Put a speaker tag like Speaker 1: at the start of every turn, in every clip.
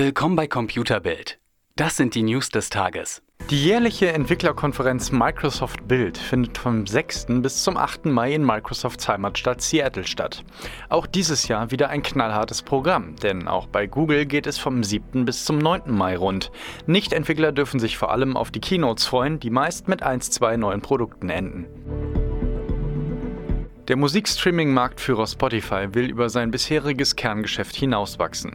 Speaker 1: Willkommen bei Computerbild. Das sind die News des Tages.
Speaker 2: Die jährliche Entwicklerkonferenz Microsoft Build findet vom 6. bis zum 8. Mai in Microsofts Heimatstadt Seattle statt. Auch dieses Jahr wieder ein knallhartes Programm, denn auch bei Google geht es vom 7. bis zum 9. Mai rund. Nicht-Entwickler dürfen sich vor allem auf die Keynotes freuen, die meist mit 1, 2 neuen Produkten enden. Der Musikstreaming-Marktführer Spotify will über sein bisheriges Kerngeschäft hinauswachsen.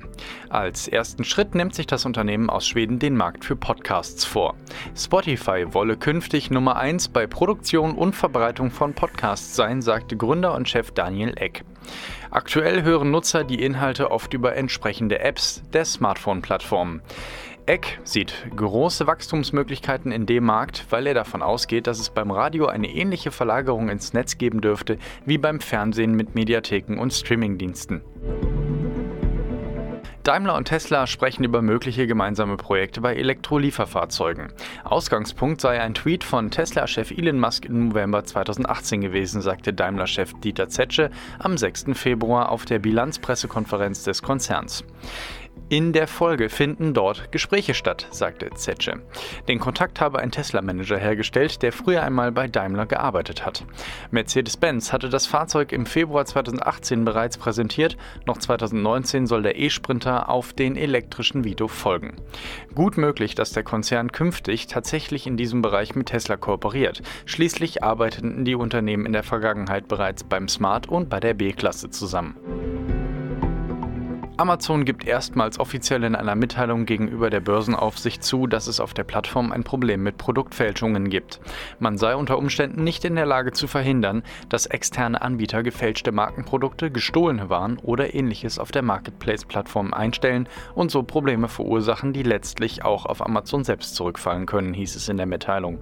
Speaker 2: Als ersten Schritt nimmt sich das Unternehmen aus Schweden den Markt für Podcasts vor. Spotify wolle künftig Nummer 1 bei Produktion und Verbreitung von Podcasts sein, sagte Gründer und Chef Daniel Eck. Aktuell hören Nutzer die Inhalte oft über entsprechende Apps der Smartphone-Plattformen. Eck sieht große Wachstumsmöglichkeiten in dem Markt, weil er davon ausgeht, dass es beim Radio eine ähnliche Verlagerung ins Netz geben dürfte wie beim Fernsehen mit Mediatheken und Streamingdiensten. Daimler und Tesla sprechen über mögliche gemeinsame Projekte bei Elektrolieferfahrzeugen. Ausgangspunkt sei ein Tweet von Tesla-Chef Elon Musk im November 2018 gewesen, sagte Daimler-Chef Dieter Zetsche am 6. Februar auf der Bilanzpressekonferenz des Konzerns. In der Folge finden dort Gespräche statt, sagte Zetsche. Den Kontakt habe ein Tesla-Manager hergestellt, der früher einmal bei Daimler gearbeitet hat. Mercedes-Benz hatte das Fahrzeug im Februar 2018 bereits präsentiert, noch 2019 soll der E-Sprinter auf den elektrischen Vito folgen. Gut möglich, dass der Konzern künftig tatsächlich in diesem Bereich mit Tesla kooperiert. Schließlich arbeiteten die Unternehmen in der Vergangenheit bereits beim Smart und bei der B-Klasse zusammen. Amazon gibt erstmals offiziell in einer Mitteilung gegenüber der Börsenaufsicht zu, dass es auf der Plattform ein Problem mit Produktfälschungen gibt. Man sei unter Umständen nicht in der Lage zu verhindern, dass externe Anbieter gefälschte Markenprodukte, gestohlene Waren oder ähnliches auf der Marketplace-Plattform einstellen und so Probleme verursachen, die letztlich auch auf Amazon selbst zurückfallen können, hieß es in der Mitteilung.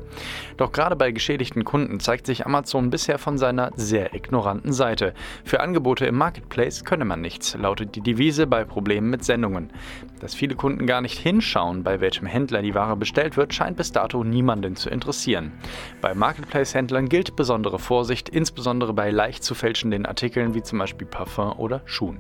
Speaker 2: Doch gerade bei geschädigten Kunden zeigt sich Amazon bisher von seiner sehr ignoranten Seite. Für Angebote im Marketplace könne man nichts, lautet die Devise Krise bei Problemen mit Sendungen. Dass viele Kunden gar nicht hinschauen, bei welchem Händler die Ware bestellt wird, scheint bis dato niemanden zu interessieren. Bei Marketplace-Händlern gilt besondere Vorsicht, insbesondere bei leicht zu fälschenden Artikeln wie zum Beispiel Parfum oder Schuhen.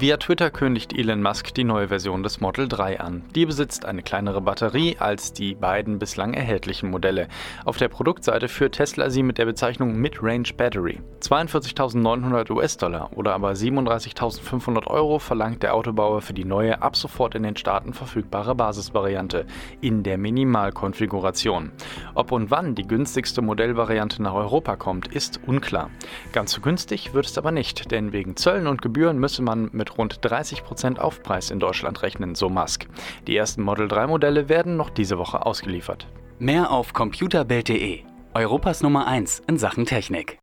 Speaker 2: Via Twitter kündigt Elon Musk die neue Version des Model 3 an. Die besitzt eine kleinere Batterie als die beiden bislang erhältlichen Modelle. Auf der Produktseite führt Tesla sie mit der Bezeichnung Mid-Range Battery. 42.900 US-Dollar oder aber 37.500 Euro verlangt der Autobauer für die neue, ab sofort in den Staaten verfügbare Basisvariante in der Minimalkonfiguration. Ob und wann die günstigste Modellvariante nach Europa kommt, ist unklar. Ganz so günstig wird es aber nicht, denn wegen Zöllen und Gebühren müsse man mit rund 30% Aufpreis in Deutschland rechnen, so Musk. Die ersten Model 3 Modelle werden noch diese Woche ausgeliefert.
Speaker 1: Mehr auf computerbild.de, Europas Nummer 1 in Sachen Technik.